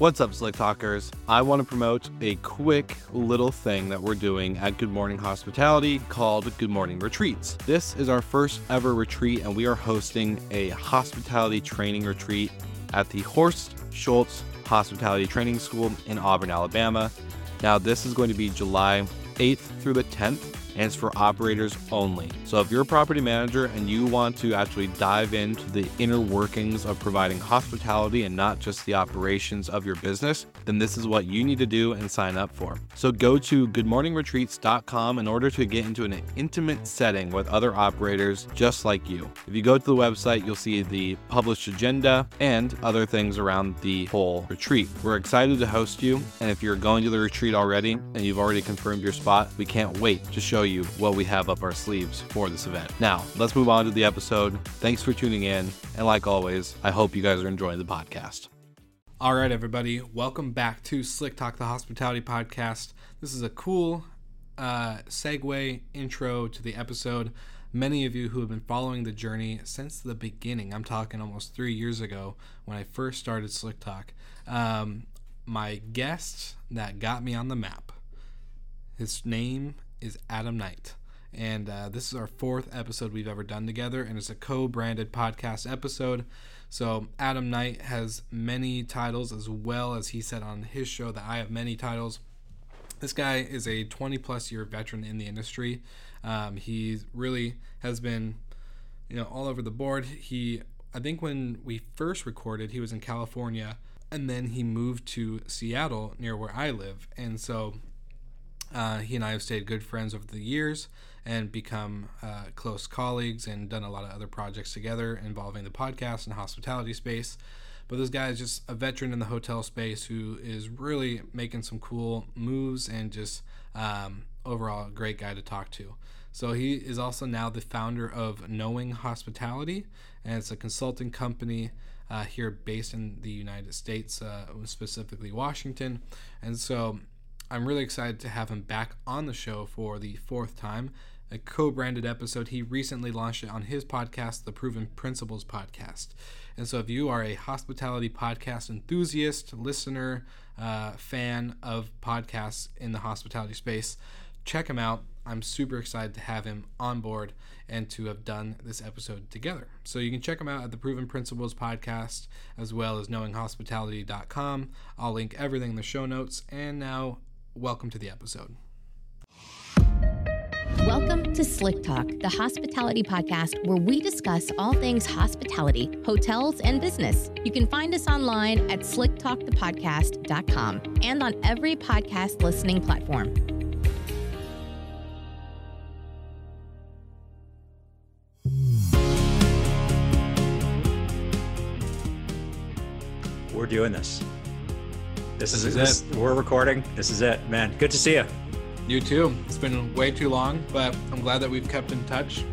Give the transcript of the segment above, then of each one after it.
What's up, Slick Talkers? I want to promote a quick little thing that we're doing at Good Morning Hospitality called Good Morning Retreats. This is our first ever retreat, and we are hosting a hospitality training retreat at the Horst Schulze Hospitality Training School in Auburn, Alabama. Now, this is going to be July 8th through the 10th and it's for operators only. So if you're a property manager and you want to actually dive into the inner workings of providing hospitality and not just the operations of your business, then this is what you need to do and sign up for. So go to goodmorningretreats.com in order to get into an intimate setting with other operators just like you. If you go to the website, you'll see the published agenda and other things around the whole retreat. We're excited to host you, and if you're going to the retreat already and you've already confirmed your spot, we can't wait to show you what we have up our sleeves for this event. Now, let's move on to the episode. Thanks for tuning in, and like always, I hope you guys are enjoying the podcast. All right, everybody, welcome back to Slick Talk, the hospitality podcast. This is a cool uh, segue intro to the episode. Many of you who have been following the journey since the beginning, I'm talking almost three years ago when I first started Slick Talk, um, my guest that got me on the map. His name is Adam Knight. And uh, this is our fourth episode we've ever done together, and it's a co branded podcast episode. So, Adam Knight has many titles, as well as he said on his show that I have many titles. This guy is a 20 plus year veteran in the industry. Um, he really has been, you know, all over the board. He, I think when we first recorded, he was in California, and then he moved to Seattle near where I live. And so uh, he and I have stayed good friends over the years and become uh, close colleagues and done a lot of other projects together involving the podcast and hospitality space. But this guy is just a veteran in the hotel space who is really making some cool moves and just um, overall a great guy to talk to. So he is also now the founder of Knowing Hospitality, and it's a consulting company uh, here based in the United States, uh, specifically Washington. And so I'm really excited to have him back on the show for the fourth time. A co branded episode. He recently launched it on his podcast, the Proven Principles Podcast. And so, if you are a hospitality podcast enthusiast, listener, uh, fan of podcasts in the hospitality space, check him out. I'm super excited to have him on board and to have done this episode together. So you can check him out at the Proven Principles podcast as well as knowinghospitality.com. I'll link everything in the show notes. And now welcome to the episode. Welcome to Slick Talk, the hospitality podcast where we discuss all things hospitality, hotels, and business. You can find us online at slicktalkthepodcast.com and on every podcast listening platform. We're doing this. This, is, is this, We're recording. This is it, man. Good to see you. You too. It's been way too long, but I'm glad that we've kept in touch.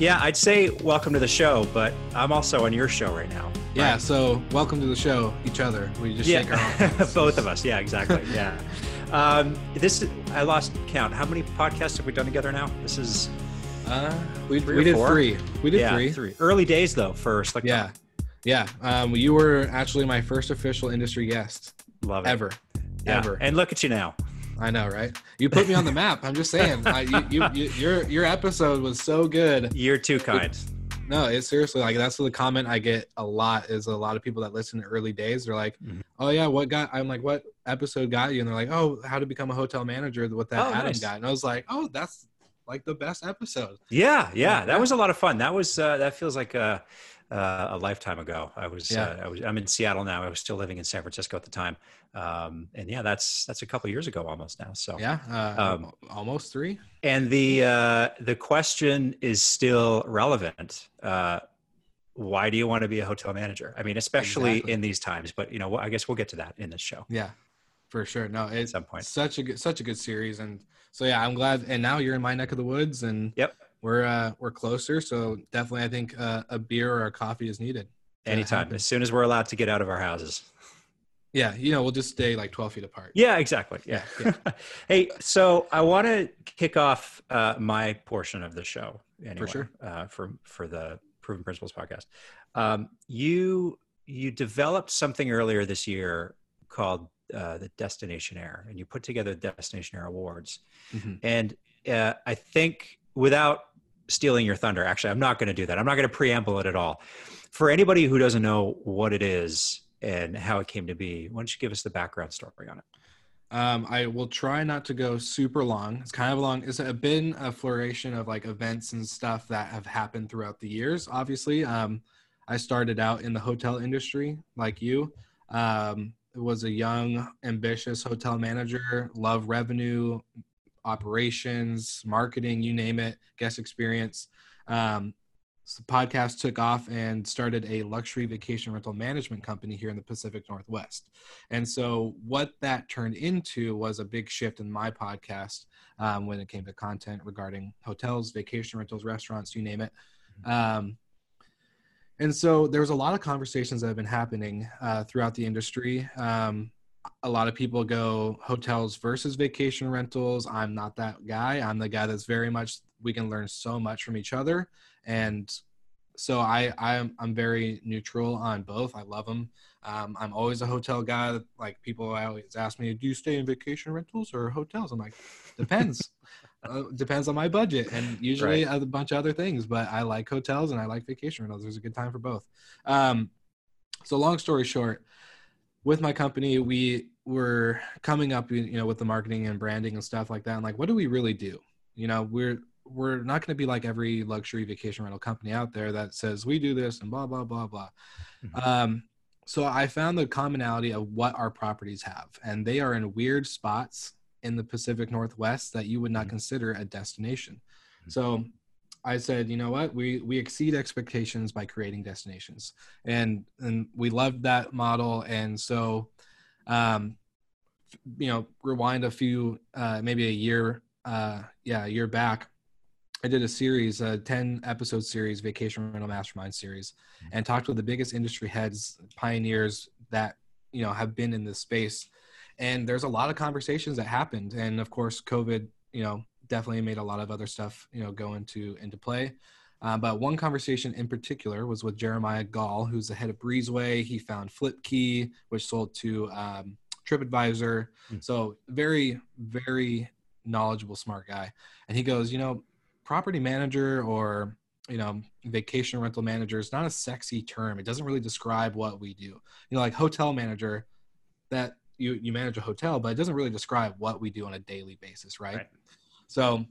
Yeah, I'd say welcome to the show, but I'm also on your show right now. Yeah, so welcome to the show, each other. We just shake our yeah, hands. both of us. Yeah, exactly. yeah. Um, this I lost count. How many podcasts have we done together now? This is Uh, we, Three we did four? three. We did yeah, three. three. Early days though. First, like Yeah, yeah. Um, you were actually my first official industry guest love it. ever, Yeah. ever. And look at you now. I know, right? You put me on the map. I'm just saying. I, you, you, you, your your episode was so good. You're too kind. No, it's seriously like that's the comment I get a lot. Is a lot of people that listen to early days. They're like, Mhm. "Oh yeah, what got?" I'm like, "What episode got you?" And they're like, "Oh, how to become a hotel manager with that Oh, Adam nice. guy." And I was like, "Oh, that's like the best episode." Yeah, yeah, that was a lot of fun. That was uh, that feels like a, uh, a lifetime ago. I was, Yeah. uh, I was I'm in Seattle now. I was still living in San Francisco at the time, um, and yeah, that's that's a couple years ago almost now. So Yeah, uh, Um, almost three. and the uh, the question is still relevant. Uh, why do you want to be a hotel manager? I mean, especially Exactly. in these times. But you know, I guess we'll get to that in this show Yeah, for sure. No, it's some point. such a good such a good series, and so yeah, I'm glad. And now you're in my neck of the woods, and Yep. We're uh, we're closer. So definitely, I think uh, a beer or a coffee is needed. anytime, as soon as we're allowed to get out of our houses. Yeah, you know, we'll just stay like 12 feet apart. Yeah, exactly. Yeah. hey, so I want to kick off uh, my portion of the show anyway, sure. uh, for for the Proven Principles podcast. Um, you you developed something earlier this year called uh, the Destinationaire, and you put together the Destinationaire Awards. Mm-hmm. And uh, I think without stealing your thunder, actually, I'm not going to do that. I'm not going to preamble it at all. For anybody who doesn't know what it is and how it came to be, why don't you give us the background story on it? Um, I will try not to go super long. It's kind of long. It's been a flourishing of like events and stuff that have happened throughout the years. Obviously, um, I started out in the hotel industry like you. Um, was a young, ambitious hotel manager. Love revenue, operations, marketing, you name it, guest experience. Um, so the podcast took off and started a luxury vacation rental management company here in the Pacific Northwest. And so, what that turned into was a big shift in my podcast um, when it came to content regarding hotels, vacation rentals, restaurants, you name it. Um, and so, there was a lot of conversations that have been happening uh, throughout the industry. Um, a lot of people go hotels versus vacation rentals. I'm not that guy. I'm the guy that's very much we can learn so much from each other and so I I'm I'm very neutral on both. I love them. Um, I'm always a hotel guy. Like people always ask me, do you stay in vacation rentals or hotels? I'm like, depends. uh, depends on my budget and usually right. a bunch of other things. But I like hotels and I like vacation rentals. There's a good time for both. Um, so long story short, with my company, we were coming up, you know, with the marketing and branding and stuff like that. And like, what do we really do? You know, we're we're not going to be like every luxury vacation rental company out there that says we do this and blah blah blah blah. Mm-hmm. Um, so I found the commonality of what our properties have, and they are in weird spots in the Pacific Northwest that you would not mm-hmm. consider a destination. Mm-hmm. So I said, you know what, we we exceed expectations by creating destinations, and and we loved that model, and so. Um, you know, rewind a few, uh, maybe a year, uh, yeah, a year back I did a series, a 10 episode series, Vacation Rental Mastermind series, mm-hmm. and talked with the biggest industry heads, pioneers that, you know, have been in this space. And there's a lot of conversations that happened. And of course, COVID, you know, definitely made a lot of other stuff, you know, go into, into play. Uh, but one conversation in particular was with Jeremiah Gall, who's the head of Breezeway. He found FlipKey, which sold to um, TripAdvisor. Mm-hmm. So very, very knowledgeable, smart guy. And he goes, you know, property manager or you know vacation rental manager is not a sexy term it doesn't really describe what we do you know like hotel manager that you you manage a hotel but it doesn't really describe what we do on a daily basis right, right. So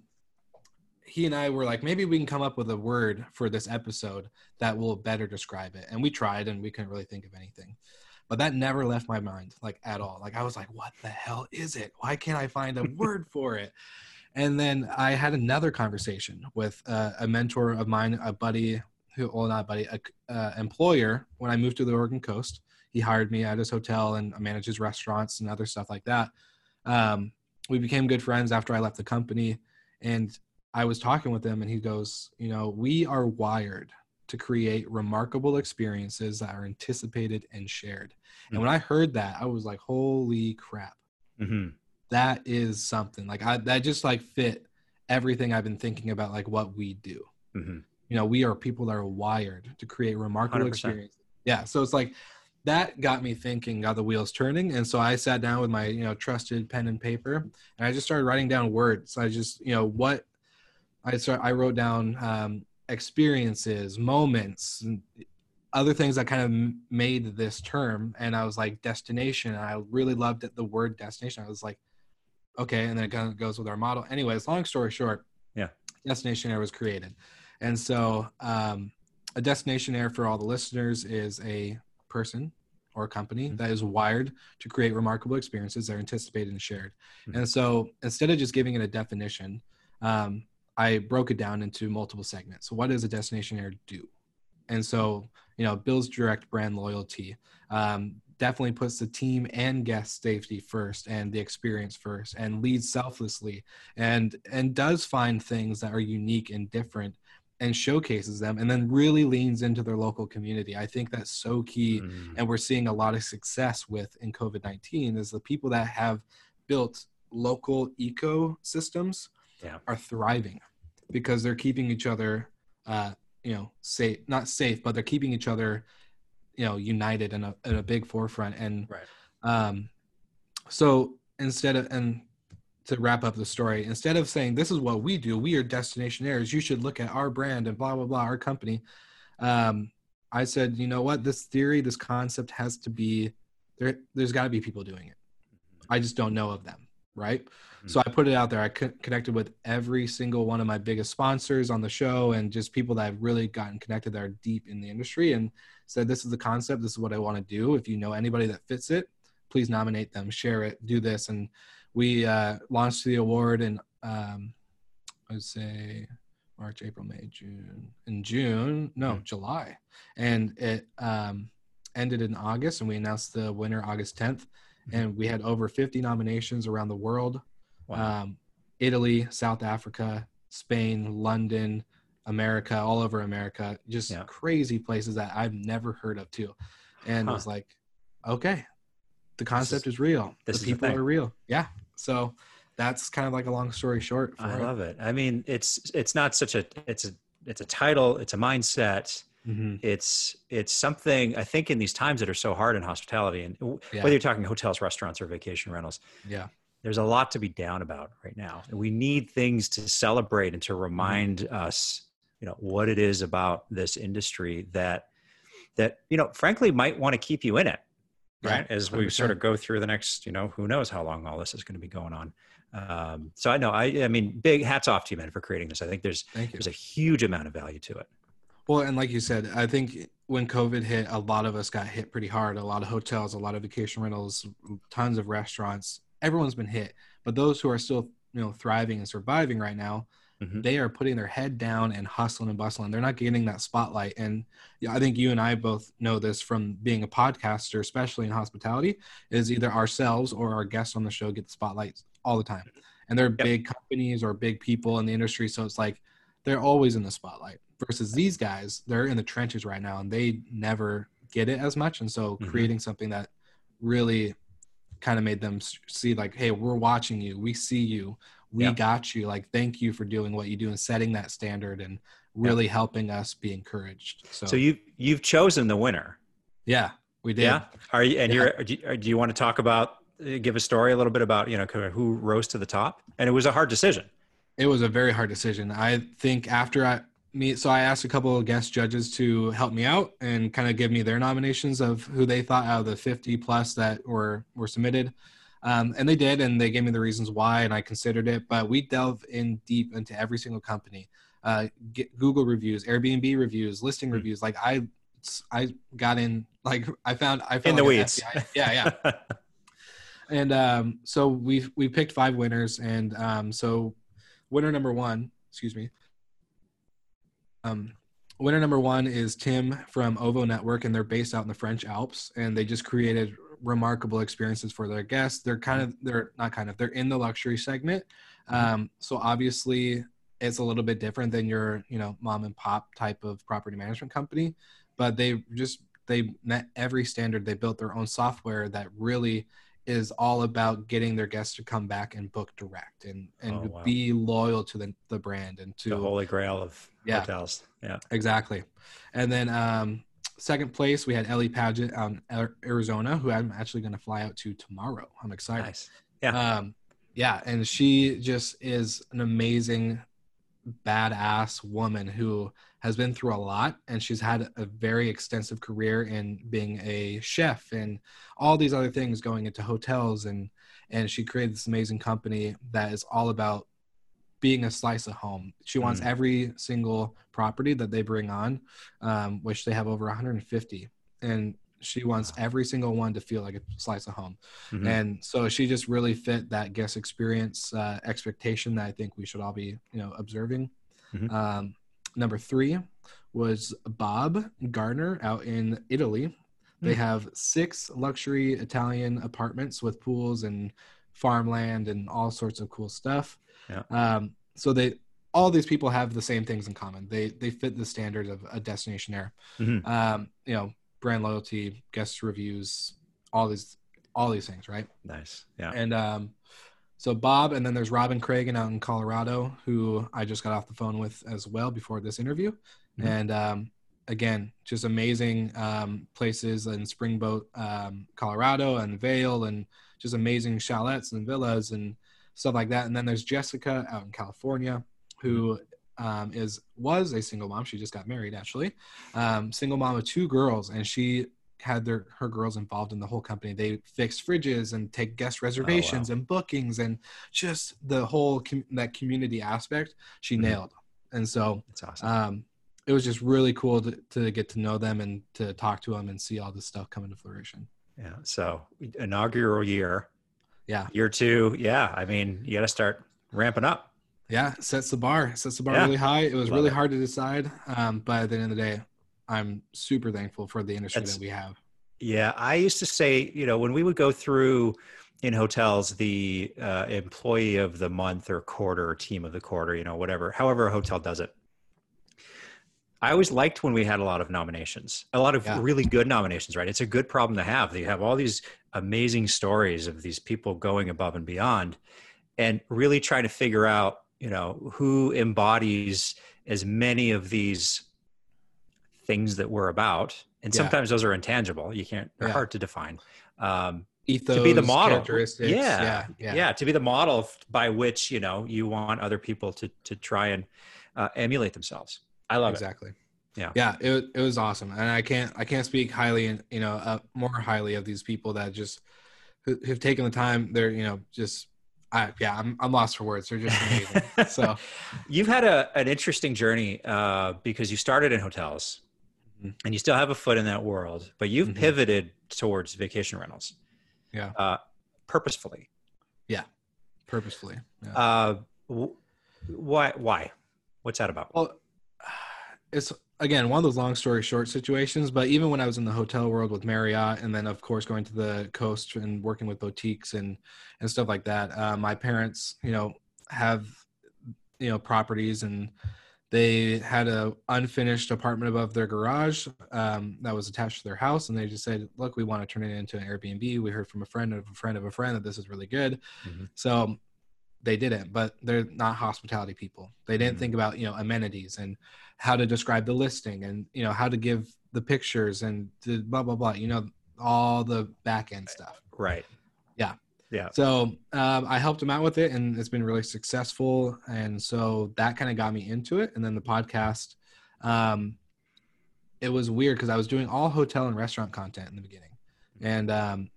he and i were like maybe we can come up with a word for this episode that will better describe it. And we tried and we couldn't really think of anything. But that never left my mind like at all. Like i was like what the hell is it? Why can't i find a word for it? And then I had another conversation with uh, a mentor of mine, a buddy who, well, not buddy, a uh, employer. When I moved to the Oregon coast, he hired me at his hotel and manages restaurants and other stuff like that. Um, we became good friends after I left the company, and I was talking with him, and he goes, "You know, we are wired to create remarkable experiences that are anticipated and shared." Mm-hmm. And when I heard that, I was like, "Holy crap!" Mm-hmm that is something like I that just like fit everything I've been thinking about like what we do. Mm-hmm. You know, we are people that are wired to create remarkable 100%. experiences. Yeah, so it's like that got me thinking, got the wheels turning, and so I sat down with my you know trusted pen and paper, and I just started writing down words. I just you know what I start I wrote down um, experiences, moments, other things that kind of made this term, and I was like destination. And I really loved it, the word destination. I was like okay, and then it kind of goes with our model. Anyways, long story short, yeah, Destinationaire was created, and so um, a Destinationaire for all the listeners is a person or a company mm-hmm. that is wired to create remarkable experiences that are anticipated and shared. Mm-hmm. And so instead of just giving it a definition, um, I broke it down into multiple segments. So what does a destinationaire do? And so, you know, builds direct brand loyalty, um, definitely puts the team and guest safety first and the experience first and leads selflessly and and does find things that are unique and different and showcases them and then really leans into their local community i think that's so key mm. and we're seeing a lot of success with in covid-19 is the people that have built local ecosystems yeah. are thriving because they're keeping each other uh, you know safe not safe but they're keeping each other you know united in a in a big forefront and right. um so instead of and to wrap up the story, instead of saying this is what we do, we are destinationaires, you should look at our brand and blah blah blah, our company. Um, I said, you know what, this theory, this concept has to be there. There's got to be people doing it. I just don't know of them, right? Mm-hmm. So I put it out there. I co- connected with every single one of my biggest sponsors on the show and just people that I've really gotten connected that are deep in the industry and said, this is the concept. This is what I want to do. If you know anybody that fits it, please nominate them, share it, do this. And we uh, launched the award in, um, I would say, March, April, May, June. In June, no, mm-hmm. July, and it um, ended in August, and we announced the winner August 10th. Mm-hmm. And we had over 50 nominations around the world. Wow. Um, Italy, South Africa, Spain, London, America, all over America, just yeah. crazy places that I've never heard of too. And huh. it was like, okay, the concept is, is, real. the people are real. Yeah. So that's kind of like a long story short. I it. love it. I mean, it's it's not such a it's a it's a title. It's a mindset. Mm-hmm. It's it's something I think in these times that are so hard in hospitality, and yeah. whether you're talking hotels, restaurants, or vacation rentals. Yeah, there's a lot to be down about right now. And we need things to celebrate and to remind mm-hmm. us, you know, what it is about this industry that that you know, frankly, might want to keep you in it right? Yeah, As we 100%. sort of go through the next, you know, who knows how long all this is going to be going on. Um, so I know, I, I mean, big hats off to you, man, for creating this. I think there's there's a huge amount of value to it. Well, and like you said, I think when COVID hit, a lot of us got hit pretty hard. A lot of hotels, a lot of vacation rentals, tons of restaurants. Everyone's been hit, but those who are still, you know, thriving and surviving right now, Mm-hmm. They are putting their head down and hustling and bustling. They're not getting that spotlight. And I think you and I both know this from being a podcaster, especially in hospitality, is either ourselves or our guests on the show get the spotlight all the time. And they're yep. big companies or big people in the industry. So it's like they're always in the spotlight versus these guys, they're in the trenches right now and they never get it as much. And so mm-hmm. creating something that really kind of made them see like, hey, we're watching you, we see you, we yep. got you like thank you for doing what you do and setting that standard and really yep. helping us be encouraged so, so you you've chosen the winner. Yeah we did. Yeah? Are you and yeah. you're do you, do you want to talk about uh, give a story a little bit about you know who rose to the top? And it was a hard decision. It was a very hard decision. I think after i me so i asked a couple of guest judges to help me out and kind of give me their nominations of who they thought out of the 50 plus that were were submitted um, and they did, and they gave me the reasons why, and I considered it. But we delve in deep into every single company, uh, Google reviews, Airbnb reviews, listing mm-hmm. reviews. Like I, I got in, like I found, I found in the weeds. Yeah, yeah. and um, so we we picked five winners, and um, so winner number one, excuse me. Um, winner number one is Tim from Ovo Network, and they're based out in the French Alps, and they just created remarkable experiences for their guests. They're kind of they're not kind of they're in the luxury segment. Mm-hmm. Um, so obviously it's a little bit different than your you know mom and pop type of property management company, but they just they met every standard. They built their own software that really is all about getting their guests to come back and book direct and and oh, wow. be loyal to the, the brand and to the holy grail of yeah, hotels. Yeah, exactly. And then um, second place, we had Ellie Paget on Arizona, who I'm actually going to fly out to tomorrow. I'm excited. Nice. Yeah. Um, yeah. And she just is an amazing, badass woman who has been through a lot and she's had a very extensive career in being a chef and all these other things going into hotels and and she created this amazing company that is all about being a slice of home. She wants mm. every single property that they bring on, um, which they have over 150, and she wants every single one to feel like a slice of home. Mm-hmm. And so she just really fit that guest experience uh, expectation that I think we should all be, you know, observing. Mm-hmm. Um, number three was Bob Gardner out in Italy. They mm. have six luxury Italian apartments with pools and farmland and all sorts of cool stuff. Yeah. Um, so they all these people have the same things in common. They they fit the standards of a destinationaire. Mm-hmm. Um, you know, brand loyalty, guest reviews, all these all these things, right? Nice. Yeah. And um, so Bob, and then there's Robin Cragen out in Colorado, who I just got off the phone with as well before this interview. Mm-hmm. And um, again, just amazing um, places in Springboat, um, Colorado, and Vail, and just amazing chalets and villas and stuff like that. And then there's Jessica out in California, who um, is was a single mom. She just got married, actually, um, single mom of two girls, and she had their her girls involved in the whole company. They fix fridges and take guest reservations Oh, wow. and bookings and just the whole com- that community aspect. She Mhm. nailed, and so That's awesome. um, it was just really cool to, to get to know them and to talk to them and see all this stuff come into fruition. yeah. So inaugural year, Yeah, year two. Yeah. I mean, you got to start ramping up. yeah, sets the bar, sets the bar Yeah. really high. It was Love really it. hard to decide, um, but at the end of the day, I'm super thankful for the industry That's- that we have. Yeah, I used to say, you know, when we would go through in hotels the uh, employee of the month or quarter or team of the quarter, you know, whatever, however a hotel does it. I always liked when we had a lot of nominations, a lot of Yeah. really good nominations, right? It's a good problem to have. You have all these amazing stories of these people going above and beyond and really trying to figure out, you know, who embodies as many of these things that we're about. And Yeah. sometimes those are intangible. You can't, they're Yeah. hard to define. Um, Ethos, to be the model. characteristics. Yeah. yeah, yeah. yeah, To be the model by which, you know, you want other people to, to try and uh, emulate themselves. I love exactly. Yeah. yeah, it, it was awesome, and I can't I can't speak highly and you know uh, more highly of these people that just who, who've taken the time. They're you know just I yeah I'm I'm lost for words. They're just amazing. so You've had a, an interesting journey uh, because you started in hotels Mhm. and you still have a foot in that world, but you've Mhm. pivoted towards vacation rentals. Yeah. Uh, purposefully. Yeah. Purposefully. Yeah. Uh, wh- why? Why? What's that about? Well, it's again one of those long story short situations. But even when I was in the hotel world with Marriott, and then of course going to the coast and working with boutiques and and stuff like that, uh, my parents, you know, have you know properties and they had a unfinished apartment above their garage um, that was attached to their house and they just said look we want to turn it into an airbnb we heard from a friend of a friend of a friend that this is really good Mhm. so they didn't but they're not hospitality people they didn't Mhm. think about you know amenities and how to describe the listing and you know how to give the pictures and the blah blah blah you know all the back end stuff Right. Yeah. Yeah. so um, I helped him out with it, and it's been really successful. And so that kind of got me into it. And then the podcast, um, it was weird because I was doing all hotel and restaurant content in the beginning, and um,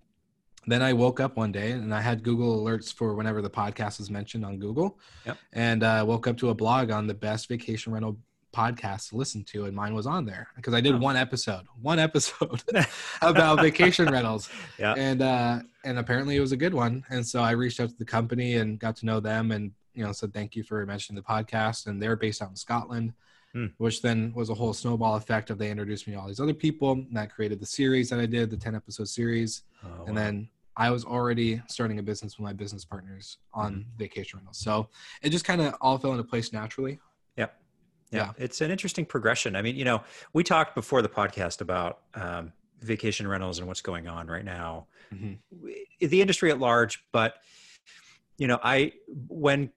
then I woke up one day and I had Google alerts for whenever the podcast was mentioned on Google, Yep. and uh, woke up to a blog on the best vacation rental podcast to listen to, and mine was on there because I did Oh. one episode, one episode about vacation rentals Yeah. and uh and apparently it was a good one and so i reached out to the company and got to know them and you know said thank you for mentioning the podcast and they're based out in scotland Hmm. which then was a whole snowball effect of they introduced me to all these other people and that created the series that i did the 10 episode series Oh, and wow. then i was already starting a business with my business partners on Mm-hmm. vacation rentals so it just kind of all fell into place naturally Yep. Yeah. Yeah. It's an interesting progression. I mean, you know, we talked before the podcast about um, vacation rentals and what's going on right now, Mhm. the industry at large. But, you know, I, when,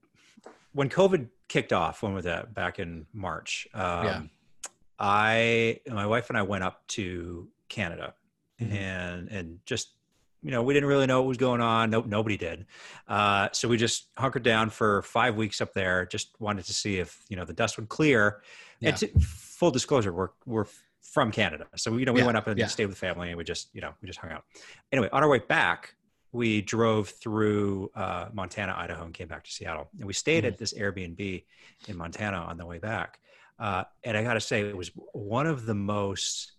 when COVID kicked off, when was that? Back in March. Um, Yeah. I, my wife and I went up to Canada Mhm. and, and just, you know, we didn't really know what was going on. Nope, nobody did. Uh, so we just hunkered down for five weeks up there. Just wanted to see if you know the dust would clear. And to, full disclosure, we're we're from Canada, so you know we Yeah, went up and yeah. stayed with the family, and we just you know we just hung out. Anyway, on our way back, we drove through uh, Montana, Idaho, and came back to Seattle. And we stayed Mm-hmm. at this Airbnb in Montana on the way back. Uh, and I got to say, it was one of the most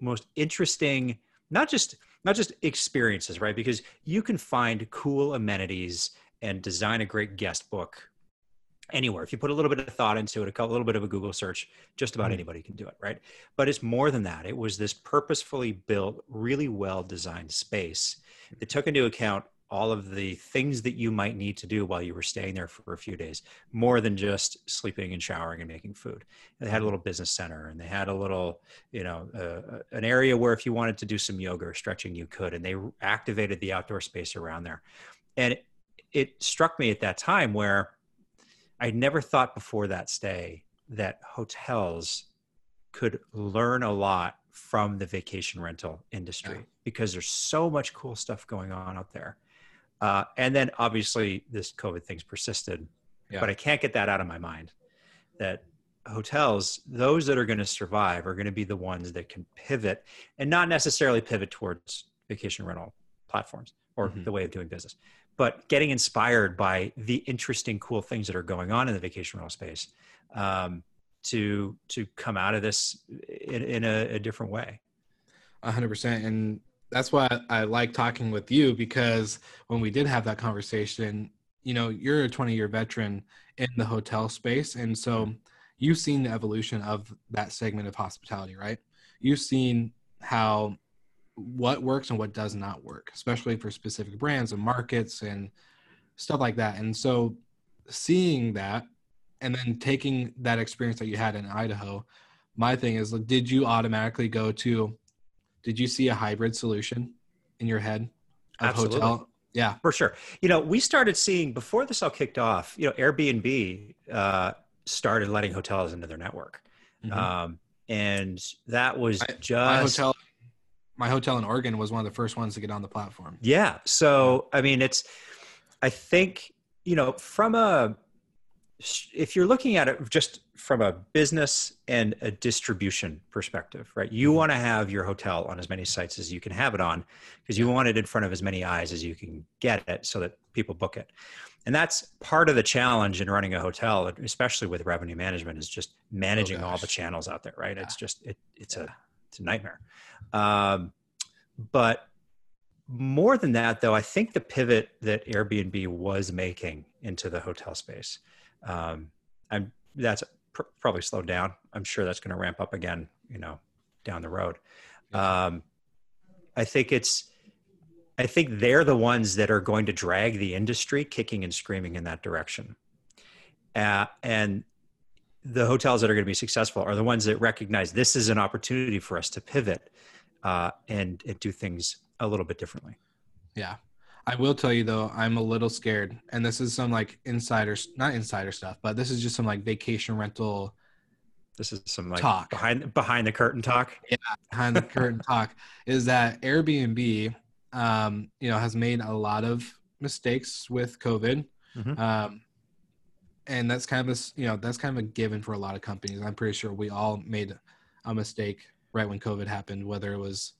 most interesting, not just not just experiences, right? Because you can find cool amenities and design a great guest book anywhere. If you put a little bit of thought into it, a little bit of a Google search, just about Mhm. anybody can do it, right? But it's more than that. It was this purposefully built, really well designed space that took into account all of the things that you might need to do while you were staying there for a few days, more than just sleeping and showering and making food. They had a little business center and they had a little, you know, uh, an area where if you wanted to do some yoga or stretching, you could. And they activated the outdoor space around there. And it, it struck me at that time where I'd never thought before that stay that hotels could learn a lot from the vacation rental industry Yeah. because there's so much cool stuff going on out there. Uh, and then obviously this COVID thing's persisted, Yeah. but I can't get that out of my mind that hotels, those that are going to survive are going to be the ones that can pivot and not necessarily pivot towards vacation rental platforms or Mhm. the way of doing business, but getting inspired by the interesting, cool things that are going on in the vacation rental space um, to to come out of this in, in a, a different way. A hundred percent, and that's why I like talking with you because when we did have that conversation, you know, you're a 20 year veteran in the hotel space, and so mm-hmm. you've seen the evolution of that segment of hospitality, right? You've seen how what works and what does not work, especially for specific brands and markets and stuff like that. And so, seeing that, and then taking that experience that you had in Idaho, my thing is, did you automatically go to did you see a hybrid solution in your head of Absolutely. hotel yeah For sure. You know, we started seeing before this all kicked off, you know, Airbnb uh, started letting hotels into their network. Mhm. Um, and that was I- just my hotel my hotel in oregon was one of the first ones to get on the platform Yeah. So, I mean, it's, I think, you know, from a, if you're looking at it just from a business and a distribution perspective, right? You Mhm. want to have your hotel on as many sites as you can have it on because you want it in front of as many eyes as you can get it so that people book it. And that's part of the challenge in running a hotel, especially with revenue management, is just managing all the channels out there, right? Yeah. It's just, it, it's Yeah. a, it's a nightmare. Um, but more than that, though, I think the pivot that Airbnb was making into the hotel space, um, I'm that's pr- probably slowed down. I'm sure that's going to ramp up again, you know, down the road. Um, I think it's, I think they're the ones that are going to drag the industry kicking and screaming in that direction. Uh, and the hotels that are going to be successful are the ones that recognize this is an opportunity for us to pivot uh, and, and do things a little bit differently. yeah i will tell you though i'm a little scared and this is some like insiders not insider stuff but this is just some like vacation rental This is some like Talk. behind behind the curtain talk. Yeah, behind the curtain talk is that airbnb um, you know has made a lot of mistakes with covid Mhm. um, and that's kind of a you know that's kind of a given for a lot of companies i'm pretty sure we all made a mistake right when covid happened whether it was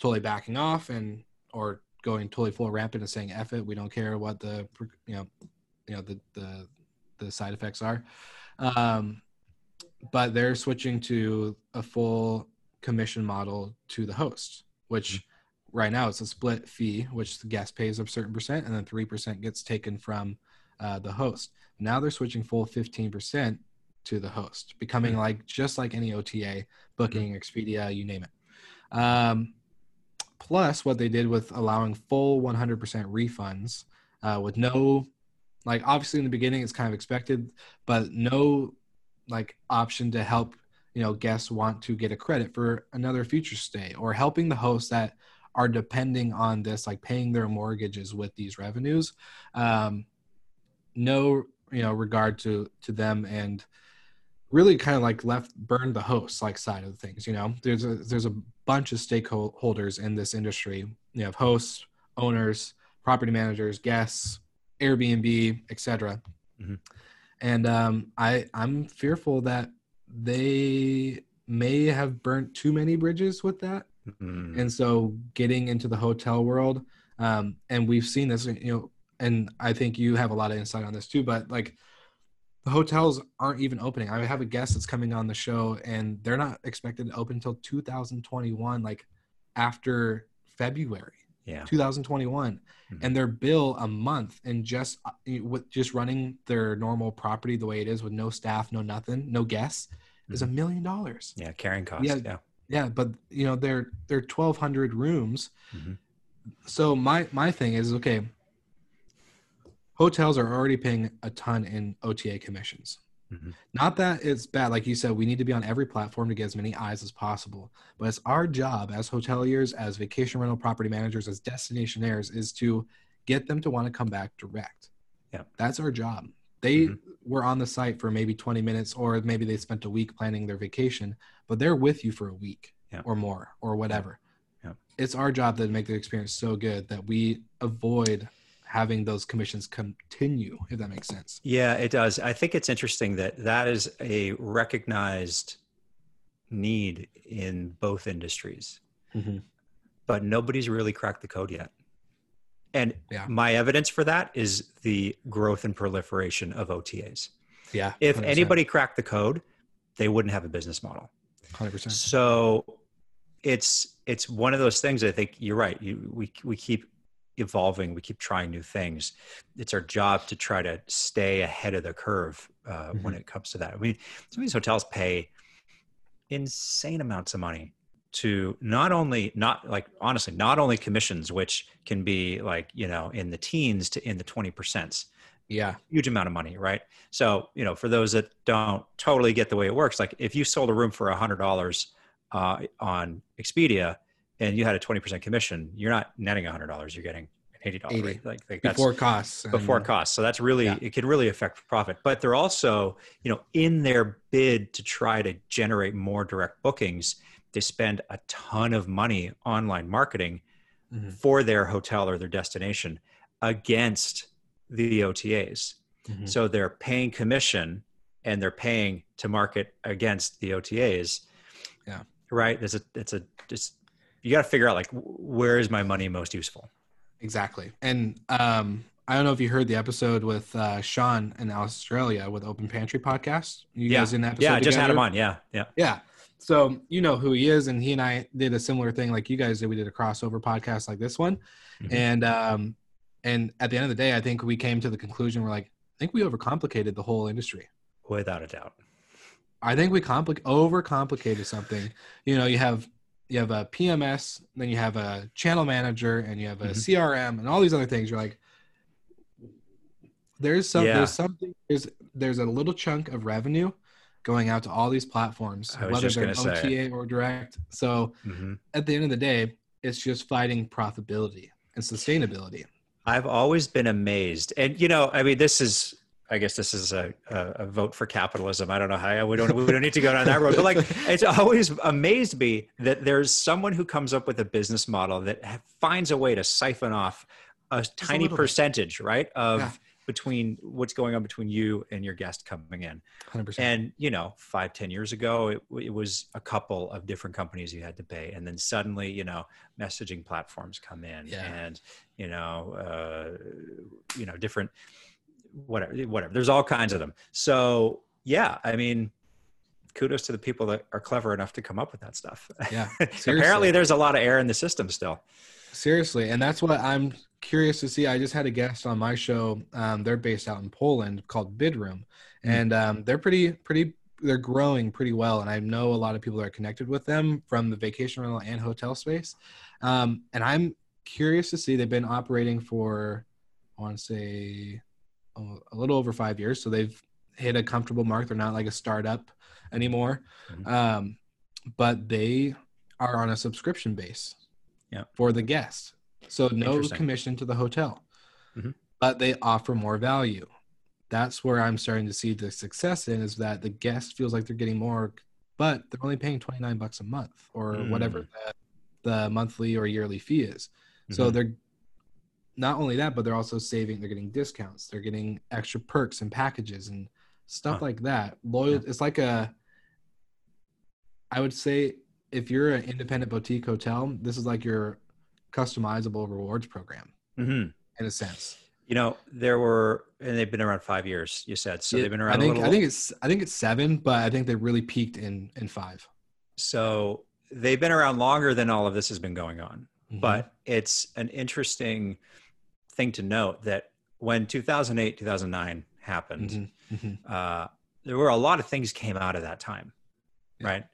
totally backing off and or going totally full rampant and saying F it, we don't care what the you know you know the the the side effects are. Um but they're switching to a full commission model to the host which right now it's a split fee which the guest pays a certain percent and then 3% gets taken from uh, the host. Now they're switching full 15% to the host becoming Mhm. like just like any ota booking expedia you name it. Um, plus what they did with allowing full 100% refunds uh, with no like obviously in the beginning it's kind of expected but no like option to help you know guests want to get a credit for another future stay or helping the hosts that are depending on this like paying their mortgages with these revenues. Um no you know regard to to them and really kind of like left burned the hosts like side of things you know there's a there's a bunch of stakeholders in this industry you have hosts owners property managers guests airbnb etc Mhm. and um i i'm fearful that they may have burnt too many bridges with that Mm. and so getting into the hotel world um, and we've seen this you know and i think you have a lot of insight on this too but like the hotels aren't even opening i have a guest that's coming on the show and they're not expected to open until 2021 like after february yeah. 2021 Mhm. and their bill a month and just uh, with just running their normal property the way it is with no staff no nothing no guests is a million dollars Yeah. Carrying costs. Yeah. Yeah. yeah but you know they're they're 1200 rooms Mhm. so my my thing is okay hotels are already paying a ton in ota commissions Mhm. not that it's bad like you said we need to be on every platform to get as many eyes as possible but it's our job as hoteliers as vacation rental property managers as destinationaires is to get them to want to come back direct Yeah. that's our job They Mhm. were on the site for maybe 20 minutes, or maybe they spent a week planning their vacation, but they're with you for a week Yeah. or more or whatever. Yeah. It's our job to make the experience so good that we avoid having those commissions continue, if that makes sense. Yeah, it does. I think it's interesting that that is a recognized need in both industries, Mhm. but nobody's really cracked the code yet. And Yeah. my evidence for that is the growth and proliferation of OTAs. Yeah. If 100%. anybody cracked the code, they wouldn't have a business model. 100%. So it's it's one of those things. I think you're right. You, we we keep evolving. We keep trying new things. It's our job to try to stay ahead of the curve uh, when it comes to that. I mean, some of these hotels pay insane amounts of money to not only not like honestly not only commissions which can be like you know in the teens to in the 20% Yeah. huge amount of money, right? So, you know, for those that don't totally get the way it works, like if you sold a room for a hundred dollars uh, on Expedia and you had a twenty percent commission, you're not netting a hundred dollars; you're getting eighty dollars 80. rate. Like, like that's Before costs. and- before costs. So that's really Yeah. it can really affect profit. But they're also, you know, in their bid to try to generate more direct bookings, they spend a ton of money online marketing Mhm. for their hotel or their destination against the OTAs. Mhm. So they're paying commission and they're paying to market against the OTAs. Yeah. Right. There's a, it's a, just, you got to figure out like, where is my money most useful? Exactly. And um, I don't know if you heard the episode with uh, Sean in Australia with Open Pantry podcast. You Yeah. guys in that episode? Yeah. I just had him on. Yeah. Yeah. Yeah. So you know who he is, and he and I did a similar thing like you guys did. We did a crossover podcast like this one, Mhm. and um, and at the end of the day, I think we came to the conclusion we're like, I think we overcomplicated the whole industry. Without a doubt. I think we compli- overcomplicated something. You know, you have you have a PMS, then you have a channel manager, and you have a Mhm. CRM, and all these other things. You're like, there's some Yeah. there's something there's there's a little chunk of revenue going out to all these platforms, whether they're OTA or direct. So hmm at the end of the day, it's just fighting profitability and sustainability. I've always been amazed. And, you know, I mean, this is, I guess this is a, a, a vote for capitalism. I don't know how we don't we don't need to go down that road, but like it's always amazed me that there's someone who comes up with a business model that finds a way to siphon off a tiny little bit. percentage, right, of Yeah. between what's going on between you and your guest coming in. 100%. And you know, five ten years ago, it, it was a couple of different companies you had to pay, and then suddenly, you know, messaging platforms come in, Yeah. and you know, uh, you know, different whatever, whatever. There's all kinds of them. So yeah, I mean, kudos to the people that are clever enough to come up with that stuff. yeah. Apparently, there's a lot of air in the system still. Seriously, and that's what I'm curious to see. I just had a guest on my show. Um, they're based out in Poland, called Bidroom, Hmm. and um, they're pretty, pretty. They're growing pretty well, and I know a lot of people are connected with them from the vacation rental and hotel space. Um, and I'm curious to see. They've been operating for, I want to say, a little over five years, so they've hit a comfortable mark. They're not like a startup anymore, Mhm. um, but they are on a subscription base Yeah. for the guest. So no commission to the hotel, Mhm. but they offer more value. That's where I'm starting to see the success in is that the guest feels like they're getting more, but they're only paying 29 bucks a month or whatever Mm. the, the monthly or yearly fee is. So Mhm. they're not only that, but they're also saving, they're getting discounts, they're getting extra perks and packages and stuff Huh. like that. Loyal, it's like a, I would say if you're an independent boutique hotel, this is like your customizable rewards program Mhm. in a sense. You know, there were, and they've been around five years. You said so. Yeah, they've been around. I think a little, I think it's I think it's seven, but I think they really peaked in in five. so. They've been around longer than all of this has been going on. Mhm. but it's an interesting thing to note that when 2008 2009 happened Mhm, mhm. uh, there were a lot of things came out of that time Yeah. right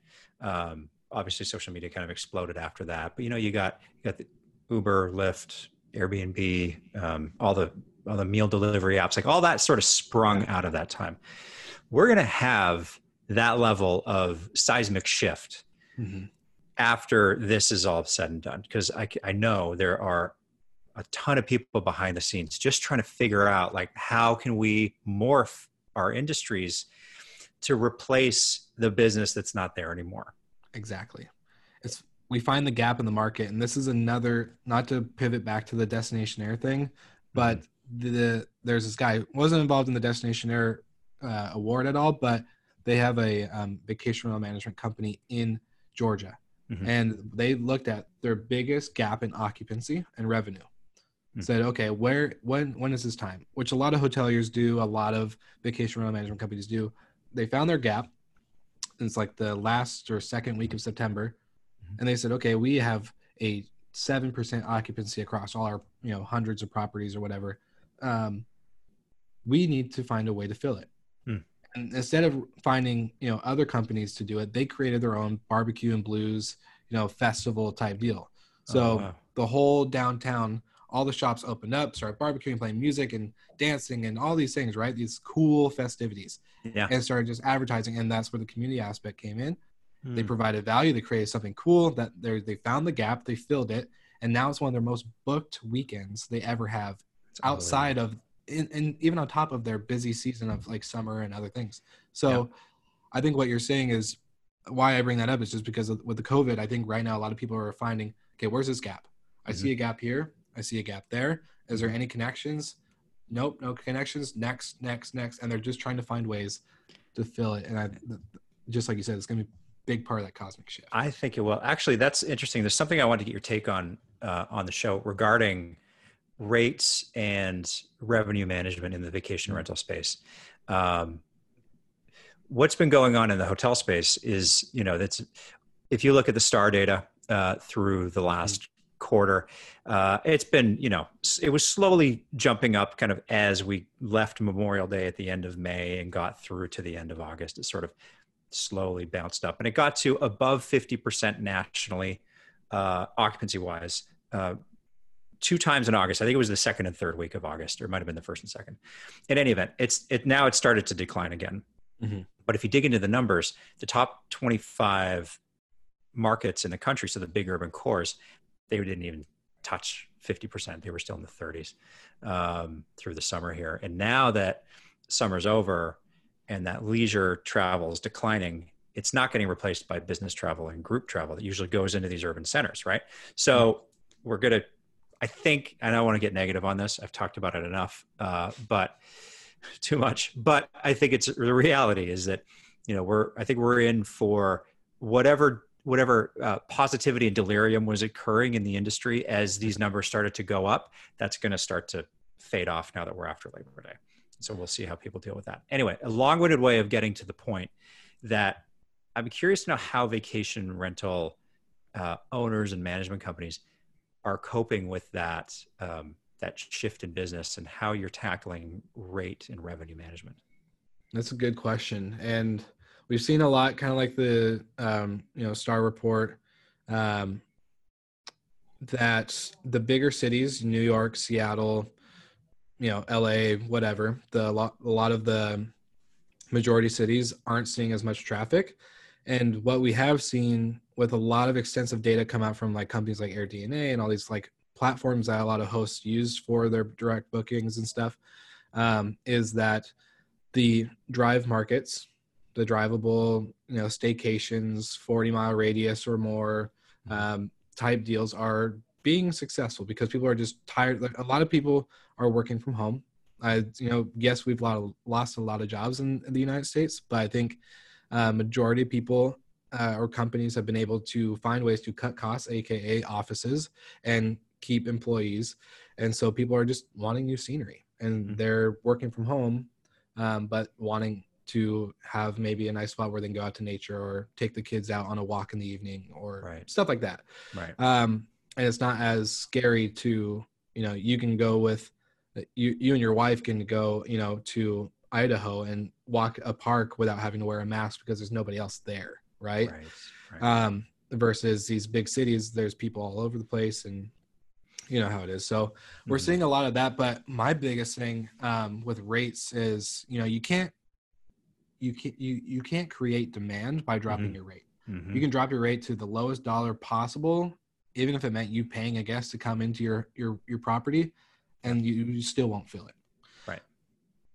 um, obviously social media kind of exploded after that but you know you got you got the uber lyft airbnb um, all the all the meal delivery apps like all that sort of sprung out of that time we're going to have that level of seismic shift Mhm. after this is all said and done because I, I know there are a ton of people behind the scenes just trying to figure out like how can we morph our industries to replace the business that's not there anymore Exactly. It's we find the gap in the market, and this is another not to pivot back to the destinationaire thing, but the there's this guy wasn't involved in the destinationaire uh, award at all, but they have a um, vacation rental management company in Georgia, Mhm. and they looked at their biggest gap in occupancy and revenue. Hmm. Said, okay, where when when is this time? Which a lot of hoteliers do, a lot of vacation rental management companies do. They found their gap. and It's like the last or second week of September, Mhm. and they said, okay, we have a seven percent occupancy across all our you know hundreds of properties or whatever. Um, we need to find a way to fill it. Hmm. And instead of finding you know other companies to do it, they created their own barbecue and blues you know festival type deal. So Oh, wow. the whole downtown, all the shops opened up, started barbecuing, playing music and dancing and all these things, right? These cool festivities, yeah and started just advertising, and that's where the community aspect came in. They Hmm. provided value. They created something cool that they they found the gap. They filled it, and now it's one of their most booked weekends they ever have outside of and, and even on top of their busy season of like summer and other things. So I think what you're saying is why I bring that up is just because of, with the COVID, I think right now a lot of people are finding, okay, where's this gap? I Mhm. see a gap here. I see a gap there. Is there any connections? Nope, no connections. Next, next, next. And they're just trying to find ways to fill it. And I, just like you said, it's going to be a big part of that cosmic shift. I think it will. Actually, that's interesting. There's something I wanted to get your take on uh, on the show regarding rates and revenue management in the vacation rental space. Um, what's been going on in the hotel space is, you know, that's if you look at the star data uh, through the last quarter, uh, it's been, you know, it was slowly jumping up kind of as we left Memorial Day at the end of May and got through to the end of August. It sort of slowly bounced up and it got to above 50% nationally uh, occupancy wise uh, two times in august i think it was the second and third week of august or it might have been the first and second in any event it's it now it started to decline again Mhm. but if you dig into the numbers the top 25 markets in the country so the big urban cores they didn't even touch 50% they were still in the 30s um, through the summer here and now that summer's over and that leisure travel is declining, it's not getting replaced by business travel and group travel that usually goes into these urban centers, right? So we're going to, I think, and I don't want to get negative on this. I've talked about it enough, uh, but too much. But I think it's the reality is that, you know, we're, I think we're in for whatever whatever uh, positivity and delirium was occurring in the industry as these numbers started to go up that's going to start to fade off now that we're after labor day so we'll see how people deal with that. Anyway, a long-winded way of getting to the point that I'm curious to know how vacation rental uh, owners and management companies are coping with that um, that shift in business and how you're tackling rate and revenue management. That's a good question, and we've seen a lot, kind of like the um, you know Star Report, um, that the bigger cities, New York, Seattle, you know, L.A., whatever, the a lot, a lot of the majority cities aren't seeing as much traffic, and what we have seen with a lot of extensive data come out from like companies like AirDNA and all these like platforms that a lot of hosts use for their direct bookings and stuff, um, is that the drive markets, the drivable, you know, staycations, 40 mile radius or more um, type deals are being successful because people are just tired. Like a lot of people are working from home. I, you know, yes, we've lot lost a lot of jobs in, in the United States, but I think uh, majority of people uh, or companies have been able to find ways to cut costs, aka offices, and keep employees. And so people are just wanting new scenery, and Mhm. they're working from home um, but wanting to have maybe a nice spot where they can go out to nature or take the kids out on a walk in the evening or Right. stuff like that. Right. Um, and it's not as scary to, you know, you can go with you, you and your wife can go, you know, to Idaho and walk a park without having to wear a mask because there's nobody else there. Right. Right. right. Um, versus these big cities, there's people all over the place and you know how it is. So we're Mhm. seeing a lot of that but my biggest thing um, with rates is you know you can't you can't you, you can't create demand by dropping Mhm. your rate Mhm. you can drop your rate to the lowest dollar possible even if it meant you paying a guest to come into your your your property, and you, you still won't feel it. Right.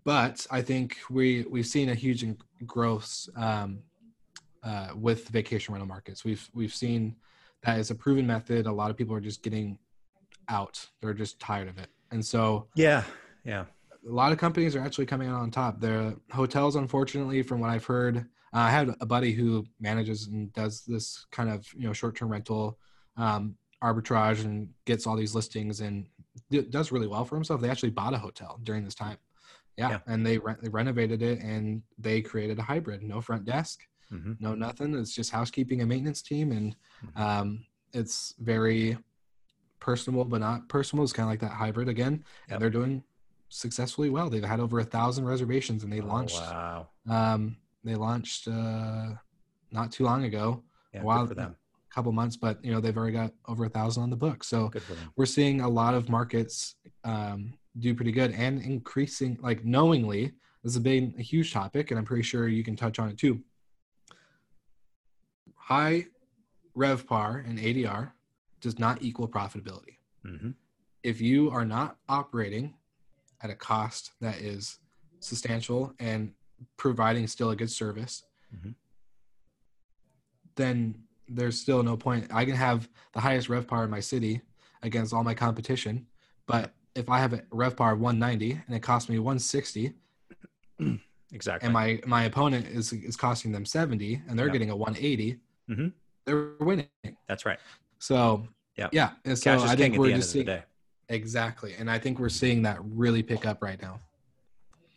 But I think we we've seen a huge in- growth um, uh, with vacation rental markets. We've we've seen that is a proven method. A lot of people are just getting out. They're just tired of it, and so Yeah. Yeah. A lot of companies are actually coming out on top. The hotels, unfortunately, from what I've heard, uh, I had a buddy who manages and does this kind of you know short-term rental um, arbitrage and gets all these listings and does really well for himself. They actually bought a hotel during this time, yeah, Yeah. and they re- they renovated it and they created a hybrid, no front desk, hmm no nothing. It's just housekeeping and maintenance team, and Mhm. um, it's very personable but not personal. It's kind of like that hybrid again, Yep. and they're doing successfully well. They've had over a thousand reservations, and they Oh, launched. wow. Um, they launched uh, not too long ago, Yeah. a while for them. a couple months, but you know they've already got over a thousand on the book. So Good for them. we're seeing a lot of markets um, do pretty good and increasing like knowingly this has been a huge topic and i'm pretty sure you can touch on it too high revpar and adr does not equal profitability hmm if you are not operating at a cost that is substantial and providing still a good service, Mhm. then there's still no point. I can have the highest rev RevPAR in my city against all my competition, but if I have a RevPAR of 190 and it costs me 160, Exactly. and my my opponent is is costing them 70 and they're Yeah. getting a 180, Mhm. they're winning. That's right. So Yeah. yeah, and so I think we're just seeing day. Exactly, and I think we're seeing that really pick up right now.